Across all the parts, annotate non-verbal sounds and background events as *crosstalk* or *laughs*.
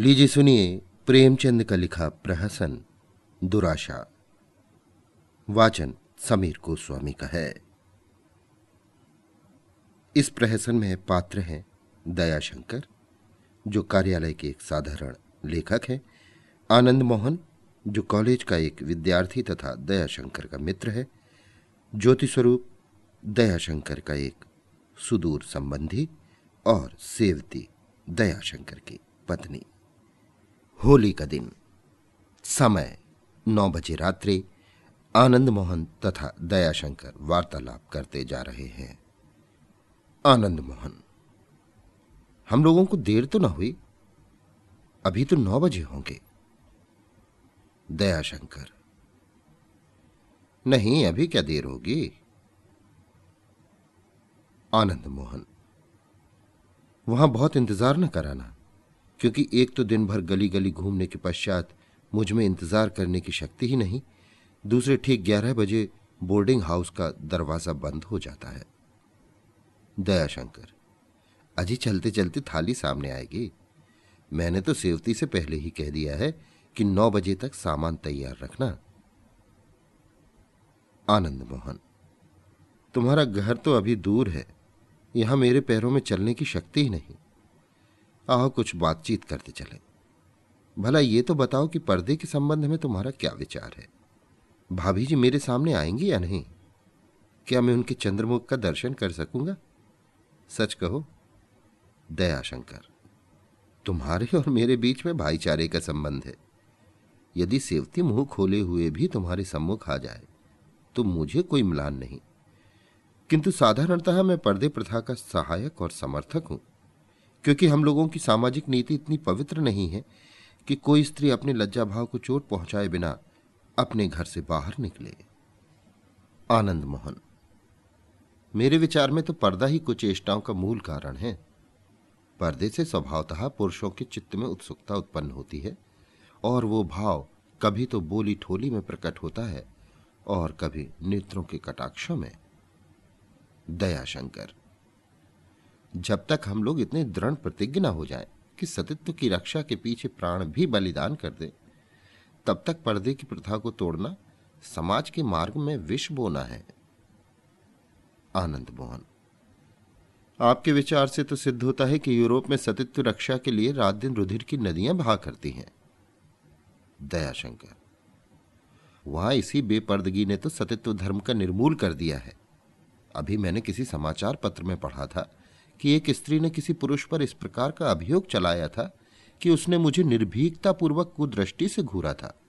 लीजिए सुनिए प्रेमचंद का लिखा प्रहसन, दुराशा। वाचन समीर गोस्वामी का है। इस प्रहसन में पात्र हैं दयाशंकर, जो कार्यालय के एक साधारण लेखक हैं, आनंद मोहन, जो कॉलेज का एक विद्यार्थी तथा दयाशंकर का मित्र है ज्योति स्वरूप दयाशंकर का एक सुदूर संबंधी और सेवती दयाशंकर की पत्नी। होली का दिन। समय, नौ बजे रात्रि, आनंद मोहन तथा दयाशंकर वार्तालाप करते जा रहे हैं। आनंद मोहन, हम लोगों को देर तो ना हुई? अभी तो नौ बजे होंगे। दयाशंकर, नहीं, अभी क्या देर होगी? आनंद मोहन, वहाँ बहुत इंतज़ार न कराना। क्योंकि एक तो दिन भर गली गली घूमने के पश्चात मुझमें इंतज़ार करने की शक्ति ही नहीं, दूसरे ठीक ग्यारह बजे बोर्डिंग हाउस का दरवाज़ा बंद हो जाता है। दयाशंकर अजी चलते चलते थाली सामने आएगी। मैंने तो सेवती से पहले ही कह दिया है कि नौ बजे तक सामान तैयार रखना। आनंद मोहन, तुम्हारा घर तो अभी दूर है, यहाँ मेरे पैरों में चलने की शक्ति ही नहीं। आओ कुछ बातचीत करते चले। भला ये तो बताओ कि पर्दे के संबंध में तुम्हारा क्या विचार है? भाभी जी मेरे सामने आएँगी या नहीं? क्या मैं उनके चंद्रमुख का दर्शन कर सकूँगा? सच कहो दयाशंकर तुम्हारे और मेरे बीच में भाईचारे का संबंध है। यदि सेवती मुँह खोले हुए भी तुम्हारे सम्मुख आ जाए तो मुझे कोई मिलान नहीं। किंतु साधारणतः मैं पर्दे प्रथा का सहायक और समर्थक हूँ। क्योंकि हम लोगों की सामाजिक नीति इतनी पवित्र नहीं है कि कोई स्त्री अपने लज्जा भाव को चोट पहुँचाए बिना अपने घर से बाहर निकले। आनंद मोहन, मेरे विचार में तो पर्दा ही कुचेष्टाओं का मूल कारण है। पर्दे से स्वभावतः पुरुषों के चित्त में उत्सुकता उत्पन्न होती है और वो भाव कभी तो बोली ठोली में प्रकट होता है और कभी नेत्रों के कटाक्षों में। दयाशंकर जब तक हम लोग इतने दृढ़ प्रतिज्ञ न हो जाए कि सतित्व की रक्षा के पीछे प्राण भी बलिदान कर दे, तब तक पर्दे की प्रथा को तोड़ना समाज के मार्ग में विष बोना है। आनंद मोहन, आपके विचार से तो सिद्ध होता है कि यूरोप में सतित्व रक्षा के लिए रात दिन रुधिर की नदियाँ बहा करती हैं। दयाशंकर, वहाँ इसी बेपर्दगी ने तो सतित्व धर्म का निर्मूल कर दिया है। अभी मैंने किसी समाचार पत्र में पढ़ा था कि एक स्त्री ने किसी पुरुष पर इस प्रकार का अभियोग चलाया था कि उसने मुझे निर्भीकता पूर्वक कुदृष्टि से घूरा था।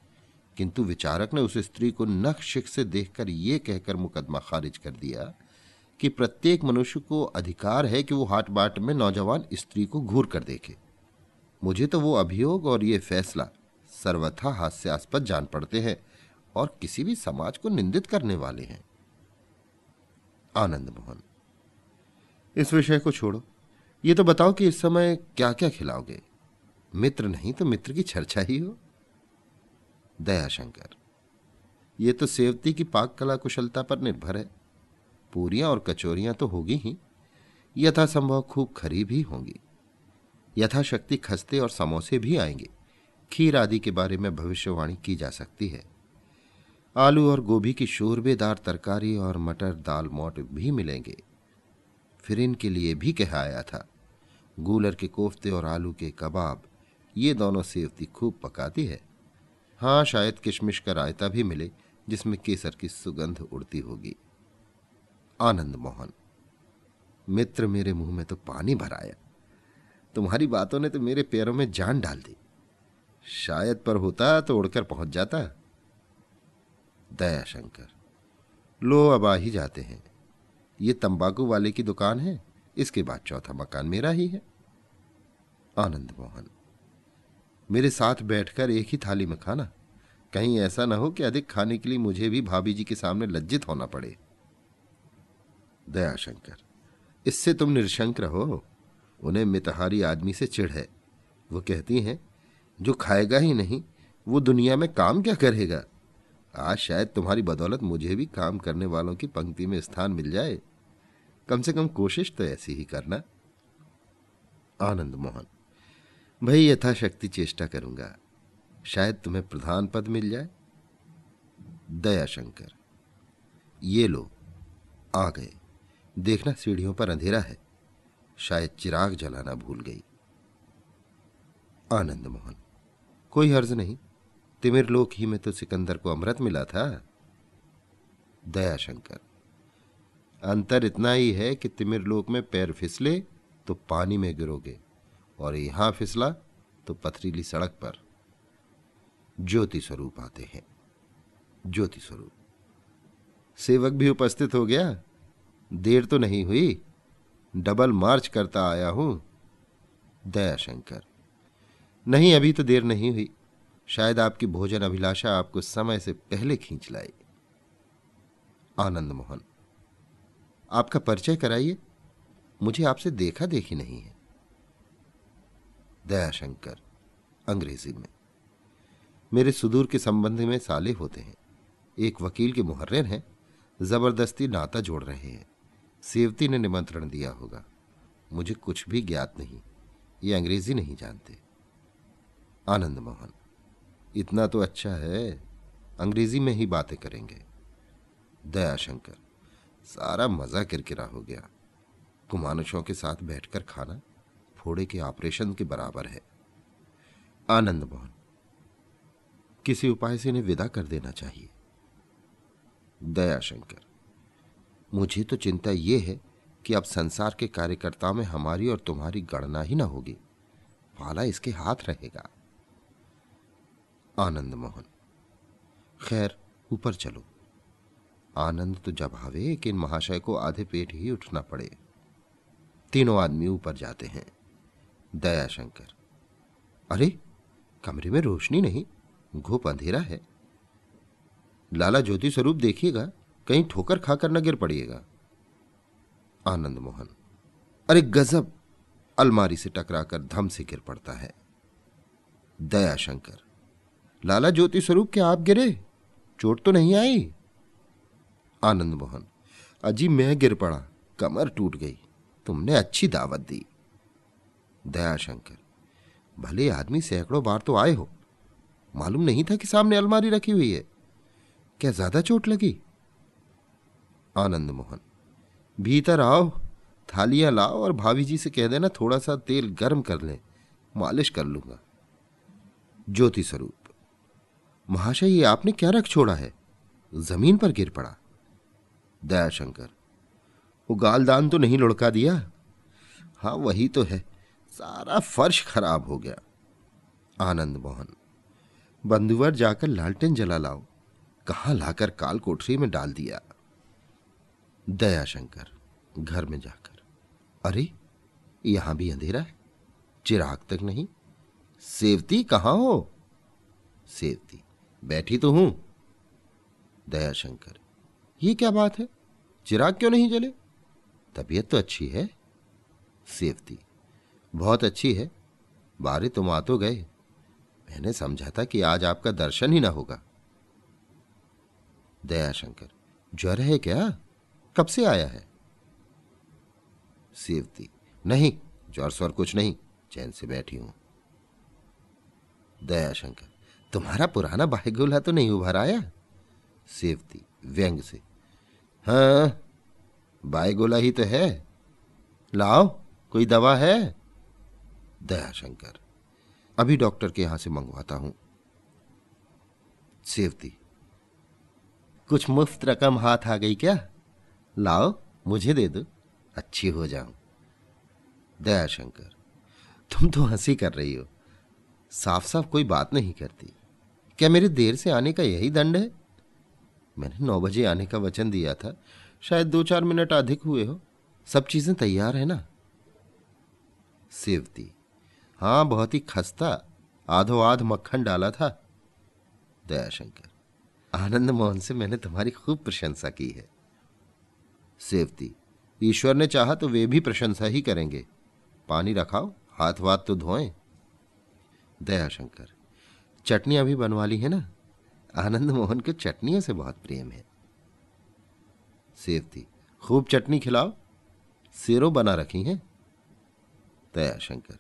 किंतु विचारक ने उस स्त्री को नख शिख से देखकर यह कहकर मुकदमा खारिज कर दिया कि प्रत्येक मनुष्य को अधिकार है कि वो हाट बाट में नौजवान स्त्री को घूर कर देखे। मुझे तो वो अभियोग और ये फैसला सर्वथा हास्यास्पद जान पड़ते हैं और किसी भी समाज को निंदित करने वाले हैं। आनंद मोहन। इस विषय को छोड़ो। ये तो बताओ कि इस समय क्या क्या खिलाओगे। मित्र नहीं तो मित्र की चर्चा ही हो। दयाशंकर ये तो सेवती की पाक कला कुशलता पर निर्भर है। पूरियाँ और कचोरियाँ तो होगी ही। यथासंभव खूब खरी भी होंगी। यथाशक्ति खस्ते और समोसे भी आएँगे। खीर आदि के बारे में भविष्यवाणी की जा सकती है। आलू और गोभी की शोरबेदार तरकारी और मटर दाल मोट भी मिलेंगे। फिर इनके लिए भी कह आया था। गूलर के कोफ्ते और आलू के कबाब, ये दोनों सेवती खूब पकाती है। हाँ शायद किशमिश का रायता भी मिले, जिसमें केसर की सुगंध उड़ती होगी। आनंद मोहन, मित्र मेरे मुँह में तो पानी भराया तुम्हारी बातों ने तो मेरे पैरों में जान डाल दी। शायद पर होता तो उड़कर पहुँच जाता। दयाशंकर, लो अब आ ही जाते हैं। ये तंबाकू वाले की दुकान है। इसके बाद चौथा मकान मेरा ही है। आनंद मोहन, मेरे साथ बैठकर एक ही थाली में खाना। कहीं ऐसा ना हो कि अधिक खाने के लिए मुझे भी भाभी जी के सामने लज्जित होना पड़े। दयाशंकर इससे तुम निरशंक रहो। उन्हें मितहारी आदमी से चिढ़ है। वो कहती हैं, जो खाएगा ही नहीं, वो दुनिया में काम क्या करेगा? आज शायद तुम्हारी बदौलत मुझे भी काम करने वालों की पंक्ति में स्थान मिल जाए। कम से कम कोशिश तो ऐसी ही करना। आनंद मोहन, भाई यथाशक्ति चेष्टा करूँगा। शायद तुम्हें प्रधान पद मिल जाए। दयाशंकर ये लो, आ गए। देखना सीढ़ियों पर अंधेरा है। शायद चिराग जलाना भूल गई। आनंद मोहन, कोई हर्ज नहीं। तिमिर लोक ही में तो सिकंदर को अमृत मिला था। दयाशंकर अंतर इतना ही है कि तिमिर लोक में पैर फिसले तो पानी में गिरोगे, और यहाँ फिसला तो पथरीली सड़क पर। ज्योति स्वरूप आते हैं। ज्योति स्वरूप। सेवक भी उपस्थित हो गया। देर तो नहीं हुई। डबल मार्च करता आया हूँ। दयाशंकर। नहीं, अभी तो देर नहीं हुई। शायद आपकी भोजन अभिलाषा आपको समय से पहले खींच लाई आनंद मोहन। आपका परिचय कराइए। मुझे आपसे देखा देखी नहीं है। दयाशंकर, अंग्रेज़ी में। मेरे सुदूर के संबंध में साले होते हैं। एक वकील के मुहर्र हैं। ज़बरदस्ती नाता जोड़ रहे हैं। सेवती ने निमंत्रण दिया होगा। मुझे कुछ भी ज्ञात नहीं। ये अंग्रेज़ी नहीं जानते। आनंद मोहन, इतना तो अच्छा है। अंग्रेज़ी में ही बातें करेंगे। दयाशंकर सारा मज़ा किरकिरा हो गया। कुमानुषों के साथ बैठकर खाना फोड़े के ऑपरेशन के बराबर है। आनंद मोहन, किसी उपाय से इन्हें विदा कर देना चाहिए। दयाशंकर मुझे तो चिंता यह है कि अब संसार के कार्यकर्ता में हमारी और तुम्हारी गणना ही ना होगी। वाला इसके हाथ रहेगा। आनंद मोहन, खैर, ऊपर चलो। आनंद तो जब आवे कि महाशय को आधे पेट ही उठना पड़े। तीनों आदमी ऊपर जाते हैं। दयाशंकर अरे, कमरे में रोशनी नहीं, घुप अंधेरा है। लाला ज्योति स्वरूप देखिएगा, कहीं ठोकर खाकर न गिर पड़िएगा। आनंद मोहन, अरे गजब, अलमारी से टकराकर धम से गिर पड़ता है। दयाशंकर लाला ज्योति स्वरूप क्या आप गिरे, चोट तो नहीं आई? आनंद मोहन। अजी मैं गिर पड़ा, कमर टूट गई। तुमने अच्छी दावत दी। दयाशंकर भले आदमी सैकड़ों बार तो आए हो, मालूम नहीं था कि सामने अलमारी रखी हुई है। क्या ज़्यादा चोट लगी? आनंद मोहन, भीतर आओ, थालियाँ लाओ और भाभी जी से कह देना थोड़ा सा तेल गर्म कर लें, मालिश कर लूँगा। ज्योति स्वरूप, महाशय, ये आपने क्या रख छोड़ा है? ज़मीन पर गिर पड़ा। दयाशंकर। वो गालदान तो नहीं लुढ़का दिया? हाँ वही तो है। सारा फर्श खराब हो गया। आनंद मोहन, बंधुवर जाकर लालटेन जला लाओ। कहाँ लाकर काल कोठरी में डाल दिया? दयाशंकर, घर में जाकर। अरे, यहाँ भी अंधेरा है? चिराग तक नहीं? सेवती कहाँ हो? सेवती, बैठी तो हूँ। दयाशंकर ये क्या बात है? चिराग क्यों नहीं जले? तबीयत तो अच्छी है। सेवती, बहुत अच्छी है। बारे तुम आ तो गए। मैंने समझा था कि आज आपका दर्शन ही ना होगा। दयाशंकर, ज्वर है क्या? कब से आया है? सेवती, नहीं, ज्वर स्वर कुछ नहीं, चैन से बैठी हूँ। दयाशंकर, तुम्हारा पुराना बाहगोला तो नहीं उभर आया? सेवती, व्यंग से। हाँ बायगोला ही तो है। लाओ, कोई दवा है? दयाशंकर, अभी डॉक्टर के यहाँ से मंगवाता हूँ। सेवती, कुछ मुफ़्त रकम हाथ आ गई क्या? लाओ, मुझे दे दो, अच्छी हो जाऊँ। दयाशंकर, तुम तो हँसी कर रही हो। साफ़ साफ़ कोई बात नहीं करती। क्या मेरे देर से आने का यही दंड है? मैंने नौ बजे आने का वचन दिया था। शायद दो चार मिनट अधिक हुए हो। सब चीज़ें तैयार है ना? सेवती हाँ बहुत ही खस्ता आधो आध मक्खन डाला था। दयाशंकर आनंद मोहन से मैंने तुम्हारी खूब प्रशंसा की है। सेवती, ईश्वर ने चाहा तो वे भी प्रशंसा ही करेंगे। पानी रखाओ हाथ वाथ तो धोएँ। दयाशंकर, चटनियाँ भी बनवा ली है ना? आनंद मोहन को चटनियों से बहुत प्रेम है। सेवती खूब चटनी खिलाओ। सिरो बना रखी हैं। दयाशंकर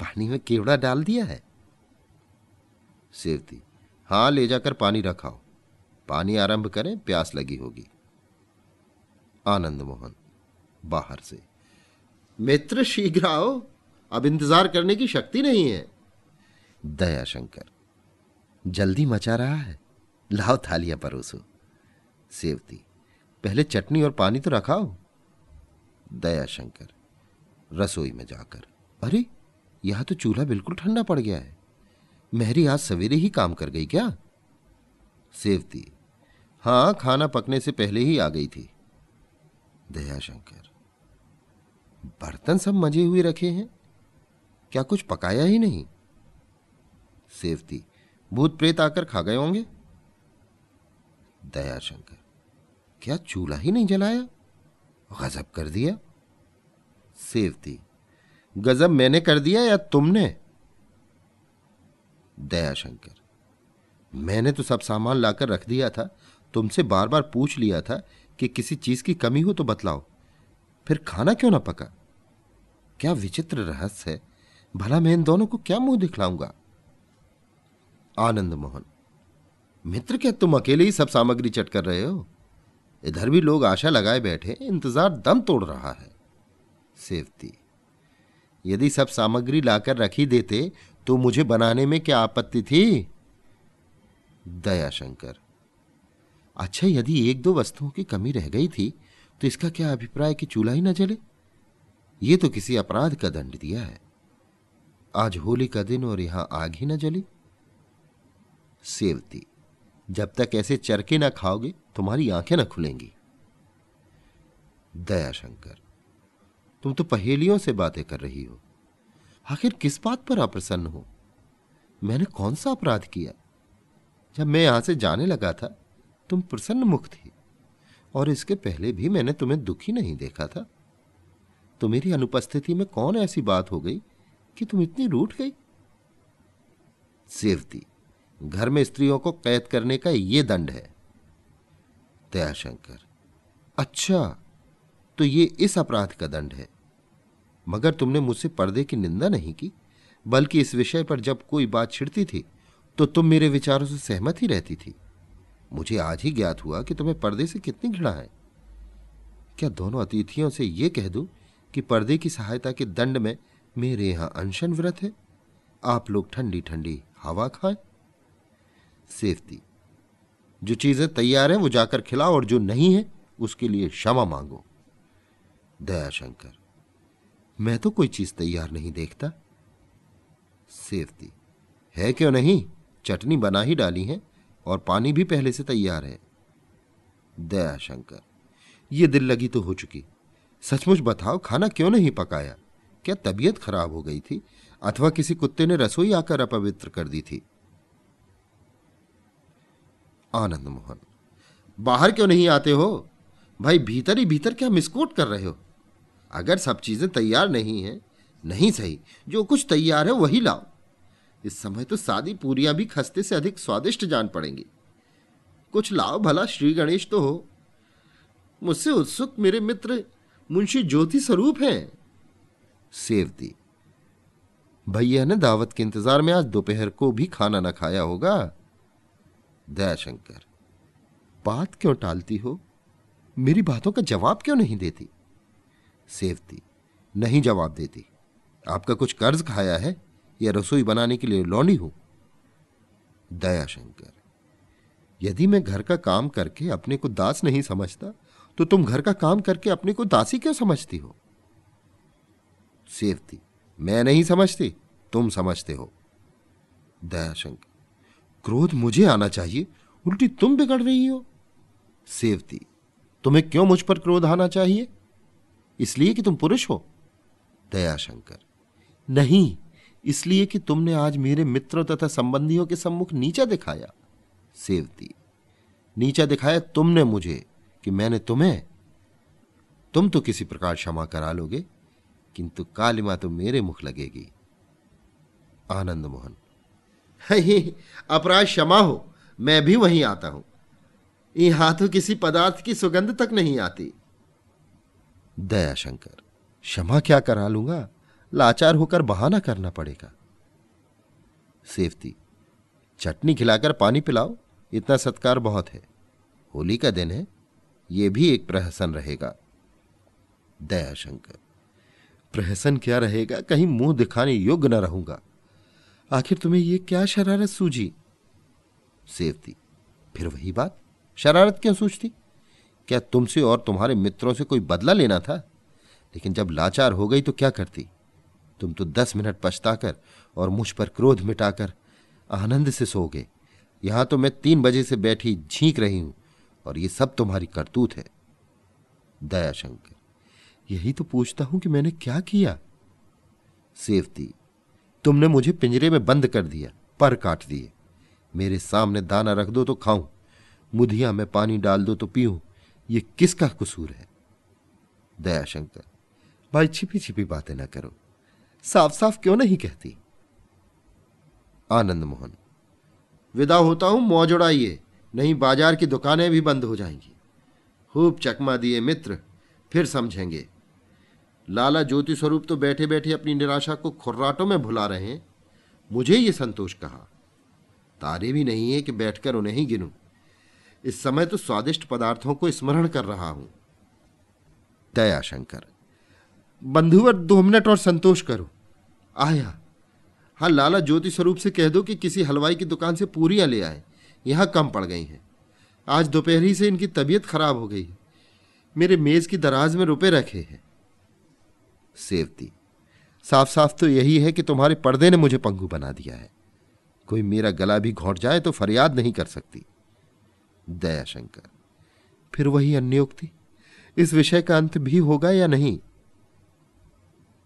पानी में केवड़ा डाल दिया है। सेवती हाँ, ले जाकर पानी रखाओ। पानी आरंभ करें, प्यास लगी होगी। आनंद मोहन बाहर से। मित्र, शीघ्र आओ। अब इंतज़ार करने की शक्ति नहीं है। दयाशंकर जल्दी मचा रहा है। लाओ थालियाँ परोसो। सेवती, पहले चटनी और पानी तो रखाओ। दयाशंकर रसोई में जाकर, अरे, यहाँ तो चूल्हा बिल्कुल ठंडा पड़ गया है। मेहरी आज सवेरे ही काम कर गई क्या? सेवती, हाँ, खाना पकने से पहले ही आ गई थी। दयाशंकर बर्तन सब मज़े हुए रखे हैं? क्या कुछ पकाया ही नहीं? सेवती भूत प्रेत आकर खा गए होंगे? दयाशंकर, क्या चूल्हा ही नहीं जलाया? गजब कर दिया। सेवती, गजब मैंने कर दिया या तुमने? दयाशंकर, मैंने तो सब सामान लाकर रख दिया था, तुमसे बार बार पूछ लिया था कि किसी चीज़ की कमी हो तो बतलाओ। फिर खाना क्यों ना पका? क्या विचित्र रहस्य है? भला मैं इन दोनों को क्या मुँह दिखलाऊँगा? आनंद मोहन मित्र क्या तुम अकेले ही सब सामग्री चट कर रहे हो? इधर भी लोग आशा लगाए बैठे, इंतज़ार दम तोड़ रहा है। सेवती, यदि सब सामग्री लाकर रखी देते तो मुझे बनाने में क्या आपत्ति थी? दयाशंकर अच्छा यदि एक दो वस्तुओं की कमी रह गई थी तो इसका क्या अभिप्राय कि चूल्हा ही न जले? ये तो किसी अपराध का दंड दिया है। आज होली का दिन और यहाँ आग ही न जली। सेवती। जब तक ऐसे चरके ना खाओगे, तुम्हारी आँखें ना खुलेंगी। दयाशंकर तुम तो पहेलियों से बातें कर रही हो। आखिर किस बात पर अप्रसन्न हो? मैंने कौन सा अपराध किया? जब मैं यहाँ से जाने लगा था, तुम प्रसन्न मुख थी, और इसके पहले भी मैंने तुम्हें दुखी नहीं देखा था। तो मेरी अनुपस्थिति में कौन ऐसी बात हो गई कि तुम इतनी रूठ गई? सेवती घर में स्त्रियों को कैद करने का यह दंड है। दयाशंकर। अच्छा तो ये इस अपराध का दंड है। मगर तुमने मुझसे पर्दे की निंदा नहीं की, बल्कि इस विषय पर जब कोई बात छिड़ती थी तो तुम मेरे विचारों से सहमत ही रहती थी। मुझे आज ही ज्ञात हुआ कि तुम्हें पर्दे से कितनी घृणा है। क्या दोनों अतिथियों से यह कह दूँ कि पर्दे की सहायता के दंड में मेरे यहाँ अनशन व्रत है? आप लोग ठंडी ठंडी हवा खाएँ। सेफ्टी। जो चीज़ें तैयार हैं, वो जाकर खिलाओ और जो नहीं है, उसके लिए क्षमा मांगो। दयाशंकर मैं तो कोई चीज़ तैयार नहीं देखता। सेवती है क्यों नहीं? चटनी बना ही डाली है और पानी भी पहले से तैयार है। दयाशंकर ये दिल लगी तो हो चुकी। सचमुच बताओ, खाना क्यों नहीं पकाया? क्या तबीयत खराब हो गई थी? अथवा किसी कुत्ते ने रसोई आकर अपवित्र कर दी थी? आनंद मोहन बाहर क्यों नहीं आते हो? भाई, भीतर ही भीतर क्या मिसकोट कर रहे हो? अगर सब चीज़ें तैयार नहीं है, नहीं सही, जो कुछ तैयार है वही लाओ। इस समय तो सादी पूरियाँ भी खस्ते से अधिक स्वादिष्ट जान पड़ेंगी। कुछ लाओ, भला श्री गणेश तो हो। मुझसे उत्सुक मेरे मित्र मुंशी ज्योति स्वरूप हैं। सेवती। भैया ने दावत के इंतज़ार में आज दोपहर को भी खाना न खाया होगा। दयाशंकर, बात क्यों टालती हो? मेरी बातों का जवाब क्यों नहीं देती? सेवती, नहीं जवाब देती। आपका कुछ कर्ज खाया है या रसोई बनाने के लिए लौंडी हूँ? दयाशंकर, यदि मैं घर का काम करके अपने को दास नहीं समझता तो तुम घर का काम करके अपने को दासी क्यों समझती हो? सेवती, मैं नहीं समझती, तुम समझते हो। दयाशंकर क्रोध मुझे आना चाहिए। उल्टी तुम बिगड़ रही हो। सेवती, तुम्हें क्यों मुझ पर क्रोध आना चाहिए? इसलिए कि तुम पुरुष हो। दयाशंकर, नहीं, इसलिए कि तुमने आज मेरे मित्रों तथा संबंधियों के सम्मुख नीचा दिखाया। सेवती, नीचा दिखाया तुमने मुझे कि मैंने तुम्हें, तुम तो किसी प्रकार क्षमा करा लोगे, किंतु कालिमा तो मेरे मुख लगेगी। आनंद मोहन अपराध क्षमा हो, मैं भी वहीं आता हूँ। यहाँ तो किसी पदार्थ की सुगंध तक नहीं आती। दयाशंकर क्षमा क्या करा लूँगा? लाचार होकर बहाना करना पड़ेगा। सेवती, चटनी खिलाकर पानी पिलाओ, इतना सत्कार बहुत है। होली का दिन है यह भी एक प्रहसन रहेगा। दयाशंकर प्रहसन क्या रहेगा? कहीं मुँह दिखाने योग्य न रहूँगा। आखिर तुम्हें यह क्या शरारत सूझी? सेवती फिर वही बात। शरारत क्यों सूझती? क्या तुमसे और तुम्हारे मित्रों से कोई बदला लेना था? लेकिन जब लाचार हो गई तो क्या करती? तुम तो दस मिनट पछताकर और मुझ पर क्रोध मिटाकर आनंद से सो गए। यहाँ तो मैं तीन बजे से बैठी झींक रही हूँ और ये सब तुम्हारी करतूत है। दयाशंकर यही तो पूछता हूँ कि मैंने क्या किया? सेवती तुमने मुझे पिंजरे में बंद कर दिया, पर काट दिए। मेरे सामने दाना रख दो तो खाऊं, मुधिया में पानी डाल दो तो पीऊं, ये किसका कसूर है? दयाशंकर भाई छिपी छिपी बातें ना करो। साफ़ साफ़ क्यों नहीं कहती? आनंद मोहन, विदा होता हूँ, मौज उड़ाइए, नहीं बाज़ार की दुकानें भी बंद हो जाएँगी। खूब चकमा दिए मित्र, फिर समझेंगे। लाला ज्योति स्वरूप तो बैठे बैठे अपनी निराशा को खुर्राटों में भुला रहे हैं। मुझे ये संतोष कहा। तारे भी नहीं है कि बैठकर उन्हें ही गिनूं। इस समय तो स्वादिष्ट पदार्थों को स्मरण कर रहा हूँ। दयाशंकर बंधुवर दो मिनट और संतोष करो। आया। हाँ लाला ज्योति स्वरूप से कह दो कि किसी हलवाई की दुकान से पूरियाँ ले आए। यहाँ कम पड़ गई हैं। आज दोपहरी से इनकी तबीयत खराब हो गई है। मेरे मेज की दराज में रुपए रखे हैं। सेवती। साफ़ साफ़ तो यही है कि तुम्हारे पर्दे ने मुझे पंगु बना दिया है। कोई मेरा गला भी घोट जाए तो फरियाद नहीं कर सकती। दयाशंकर फिर वही अन्योक्ति? इस विषय का अंत भी होगा या नहीं?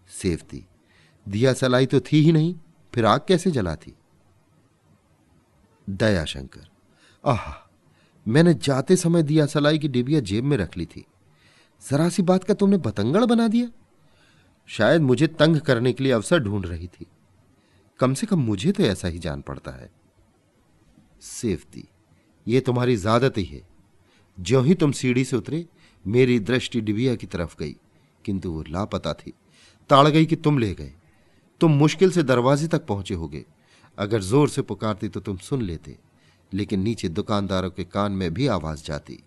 सेवती, दिया सलाई तो थी ही नहीं, फिर आग कैसे जला थी दयाशंकर आह, मैंने जाते समय दिया सलाई की डिबिया जेब में रख ली थी। जरा सी बात का तुमने बतंगड़ बना दिया? शायद मुझे तंग करने के लिए अवसर ढूंढ रही थी। कम से कम मुझे तो ऐसा ही जान पड़ता है। सेवती, ये तुम्हारी ज्यादत ही है। ज्यो ही तुम सीढ़ी से उतरे, मेरी दृष्टि डिबिया की तरफ़ गई, किंतु वो लापता थी। ताड़ गई कि तुम ले गए। तुम मुश्किल से दरवाजे तक पहुँचे होगे। अगर ज़ोर से पुकारती तो तुम सुन लेते, लेकिन नीचे दुकानदारों के कान में भी आवाज़ जाती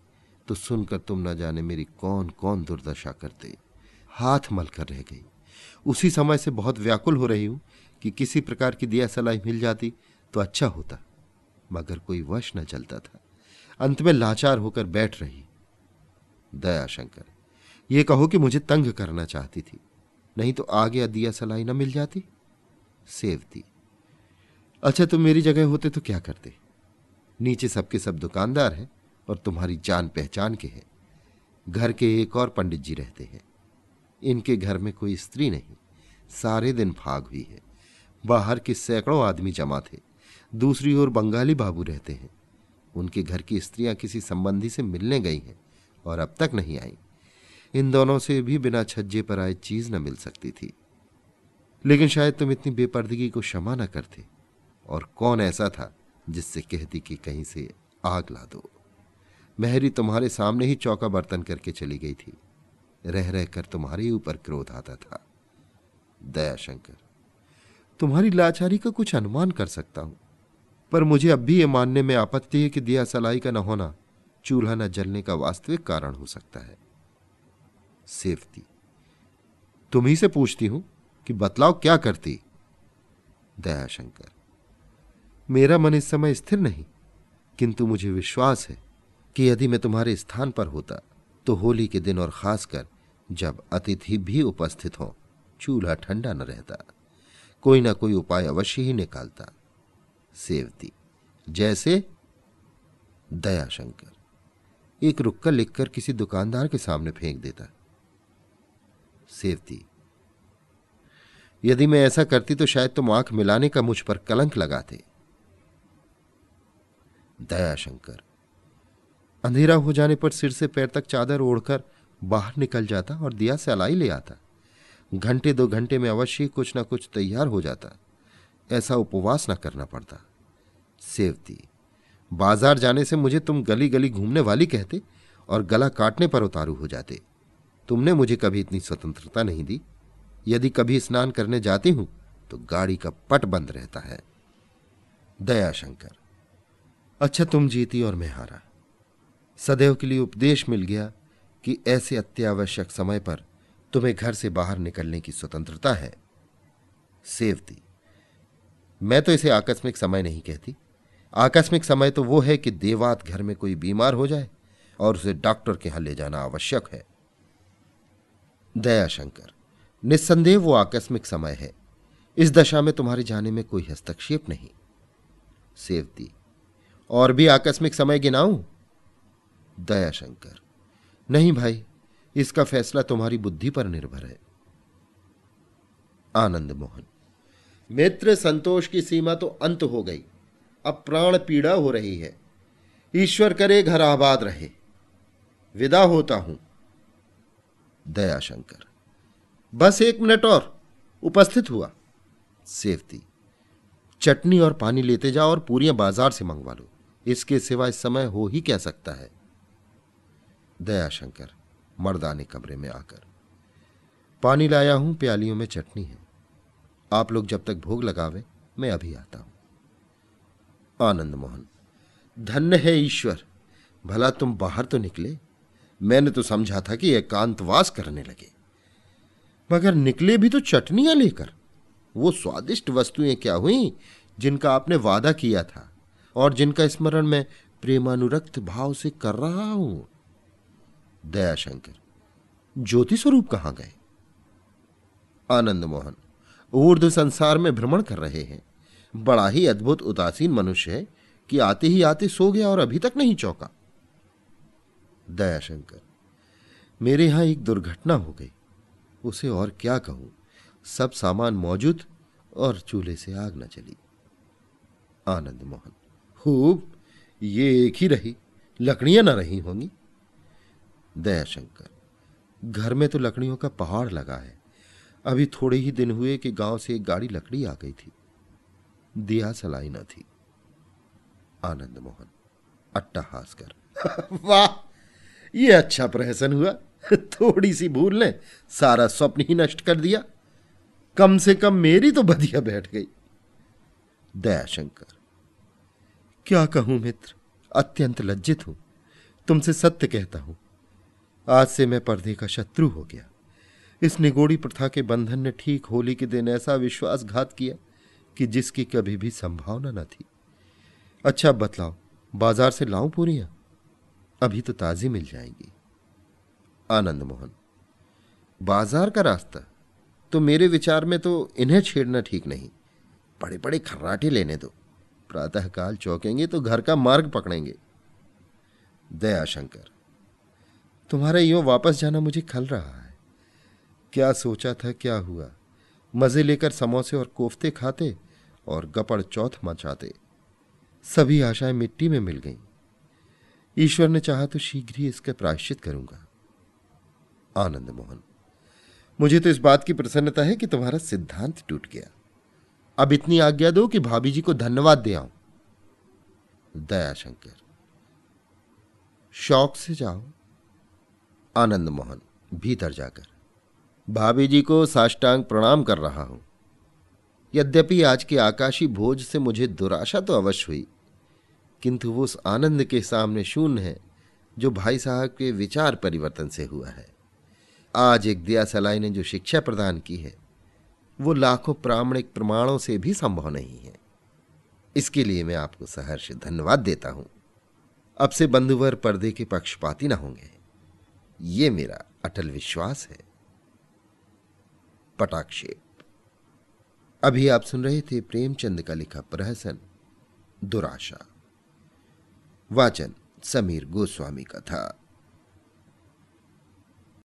तो सुनकर तुम न जाने मेरी कौन कौन दुर्दशा करते। हाथ मल कर रह गई। उसी समय से बहुत व्याकुल हो रही हूँ कि किसी प्रकार की दिया सलाई मिल जाती तो अच्छा होता, मगर कोई वश न चलता था। अंत में लाचार होकर बैठ रही। दयाशंकर ये कहो कि मुझे तंग करना चाहती थी, नहीं तो आगे दिया सलाई न मिल जाती? सेवती अच्छा तुम मेरी जगह होते तो क्या करते? नीचे सबके सब दुकानदार हैं और तुम्हारी जान पहचान के हैं। घर के एक और पंडित जी रहते हैं। इनके घर में कोई स्त्री नहीं। सारे दिन फाग हुई है। बाहर के सैकड़ों आदमी जमा थे। दूसरी ओर बंगाली बाबू रहते हैं। उनके घर की स्त्रियाँ किसी संबंधी से मिलने गई हैं और अब तक नहीं आई। इन दोनों से भी बिना छज्जे पर आए चीज़ न मिल सकती थी। लेकिन शायद तुम इतनी बेपर्दगी को क्षमा न करते। और कौन ऐसा था जिससे कहती कि कहीं से आग ला दो? महरी तुम्हारे सामने ही चौका बर्तन करके चली गई थी। रह रह कर तुम्हारे ऊपर क्रोध आता था। दयाशंकर तुम्हारी लाचारी का कुछ अनुमान कर सकता हूँ, पर मुझे अब भी यह मानने में आपत्ति है कि दिया सलाई का न होना, चूल्हा न जलने का वास्तविक कारण हो सकता है। सेवती, तुम ही से पूछती हूँ कि बतलाओ क्या करती। दयाशंकर मेरा मन इस समय स्थिर नहीं, किंतु मुझे विश्वास है कि यदि मैं तुम्हारे स्थान पर होता तो होली के दिन और खासकर जब अतिथि भी उपस्थित हो, चूल्हा ठंडा न रहता। कोई ना कोई उपाय अवश्य ही निकालता। सेवती, जैसे दयाशंकर, एक रुक्का लिखकर किसी दुकानदार के सामने फेंक देता। सेवती, यदि मैं ऐसा करती तो शायद तुम आँख मिलाने का मुझ पर कलंक लगाते। दयाशंकर अंधेरा हो जाने पर सिर से पैर तक चादर ओढ़कर बाहर निकल जाता और दिया से अलाई ले आता। घंटे दो घंटे में अवश्य कुछ ना कुछ तैयार हो जाता। ऐसा उपवास ना करना पड़ता। सेवती, बाज़ार जाने से मुझे तुम गली गली घूमने वाली कहते और गला काटने पर उतारू हो जाते। तुमने मुझे कभी इतनी स्वतंत्रता नहीं दी। यदि कभी स्नान करने जाती हूँ तो गाड़ी का पट बंद रहता है। दयाशंकर अच्छा तुम जीती और मैं हारा। सदैव के लिए उपदेश मिल गया कि ऐसे अत्यावश्यक समय पर तुम्हें घर से बाहर निकलने की स्वतंत्रता है। सेवती, मैं तो इसे आकस्मिक समय नहीं कहती। आकस्मिक समय तो वो है कि देवात घर में कोई बीमार हो जाए और उसे डॉक्टर के यहाँ ले जाना आवश्यक है। दयाशंकर, निस्संदेह वो आकस्मिक समय है। इस दशा में तुम्हारे जाने में कोई हस्तक्षेप नहीं। सेवती, और भी आकस्मिक समय गिनाऊं? दयाशंकर नहीं भाई, इसका फैसला तुम्हारी बुद्धि पर निर्भर है। आनंद मोहन। मित्र संतोष की सीमा तो अंत हो गई। अब प्राण पीड़ा हो रही है। ईश्वर करे घर आबाद रहे। विदा होता हूँ। दयाशंकर बस एक मिनट और। उपस्थित हुआ। सेवती। चटनी और पानी लेते जाओ और पूरियाँ बाज़ार से मंगवा लो। इसके सिवा इस समय हो ही क्या सकता है? दयाशंकर मर्दाने कमरे में आकर। पानी लाया हूँ, प्यालियों में चटनी है। आप लोग जब तक भोग लगावे, मैं अभी आता हूँ। आनंद मोहन, धन्य है ईश्वर, भला तुम बाहर तो निकले। मैंने तो समझा था कि एकांतवास करने लगे। मगर निकले भी तो चटनियाँ लेकर। वो स्वादिष्ट वस्तुएँ क्या हुई, जिनका आपने वादा किया था और जिनका स्मरण मैं प्रेमानुरक्त भाव से कर रहा हूँ? दयाशंकर ज्योति स्वरूप कहाँ गए? आनंद मोहन ऊर्ध संसार में भ्रमण कर रहे हैं। बड़ा ही अद्भुत उदासीन मनुष्य है कि आते ही आते सो गया और अभी तक नहीं चौका। दयाशंकर मेरे यहाँ एक दुर्घटना हो गई। उसे और क्या कहूँ? सब सामान मौजूद और चूल्हे से आग न चली। आनंद मोहन, खूब, ये एक ही रही, लकड़ियाँ न रही होंगी। दयाशंकर, घर में तो लकड़ियों का पहाड़ लगा है। अभी थोड़े ही दिन हुए कि गाँव से एक गाड़ी लकड़ी आ गई थी। दिया सलाई न थी। आनंद मोहन अट्टाहास कर, *laughs* वाह, ये अच्छा प्रहसन हुआ। *laughs* थोड़ी सी भूल ने, सारा स्वप्न ही नष्ट कर दिया। कम से कम मेरी तो बधिया बैठ गई। दयाशंकर, क्या कहूँ मित्र? अत्यंत लज्जित हूँ। तुमसे सत्य कहता हूँ आज से मैं पर्दे का शत्रु हो गया। इस निगोड़ी प्रथा के बंधन ने ठीक होली के दिन ऐसा विश्वासघात किया कि जिसकी कभी भी संभावना न थी। अच्छा बतलाओ, बाज़ार से लाऊं पूरियाँ? अभी तो ताजी मिल जाएँगी। आनंद मोहन, बाज़ार का रास्ता? तो मेरे विचार में तो इन्हें छेड़ना ठीक नहीं। बड़े बड़े खर्राटे लेने दो। प्रातःकाल चौकेंगे तो घर का मार्ग पकड़ेंगे। दयाशंकर तुम्हारा यो वापस जाना मुझे खल रहा है। क्या सोचा था, क्या हुआ? मज़े लेकर समोसे और कोफ्ते खाते और गपड़ चौथ मचाते। सभी आशाएँ मिट्टी में मिल गईं। ईश्वर ने चाहा तो शीघ्र ही इसका प्रायश्चित करूँगा। आनंद मोहन, मुझे तो इस बात की प्रसन्नता है कि तुम्हारा सिद्धांत टूट गया। अब इतनी आज्ञा दो कि भाभी जी को धन्यवाद दे आऊँ। दयाशंकर, शौक से जाओ। आनंद मोहन भीतर जाकर, भाभी जी को साष्टांग प्रणाम कर रहा हूँ। यद्यपि आज के आकाशी भोज से मुझे दुराशा तो अवश्य हुई, किंतु वो उस आनंद के सामने शून्य है, जो भाई साहब के विचार परिवर्तन से हुआ है। आज एक दिया सलाई ने जो शिक्षा प्रदान की है, वो लाखों प्रामाणिक प्रमाणों से भी संभव नहीं है। इसके लिए मैं आपको सहर्ष धन्यवाद देता हूँ। अब से बंधुवर पर्दे के पक्षपाती ना होंगे। ये मेरा अटल विश्वास है। पटाक्षेप। अभी आप सुन रहे थे प्रेमचंद का लिखा प्रहसन, दुराशा। वाचन, समीर गोस्वामी का था।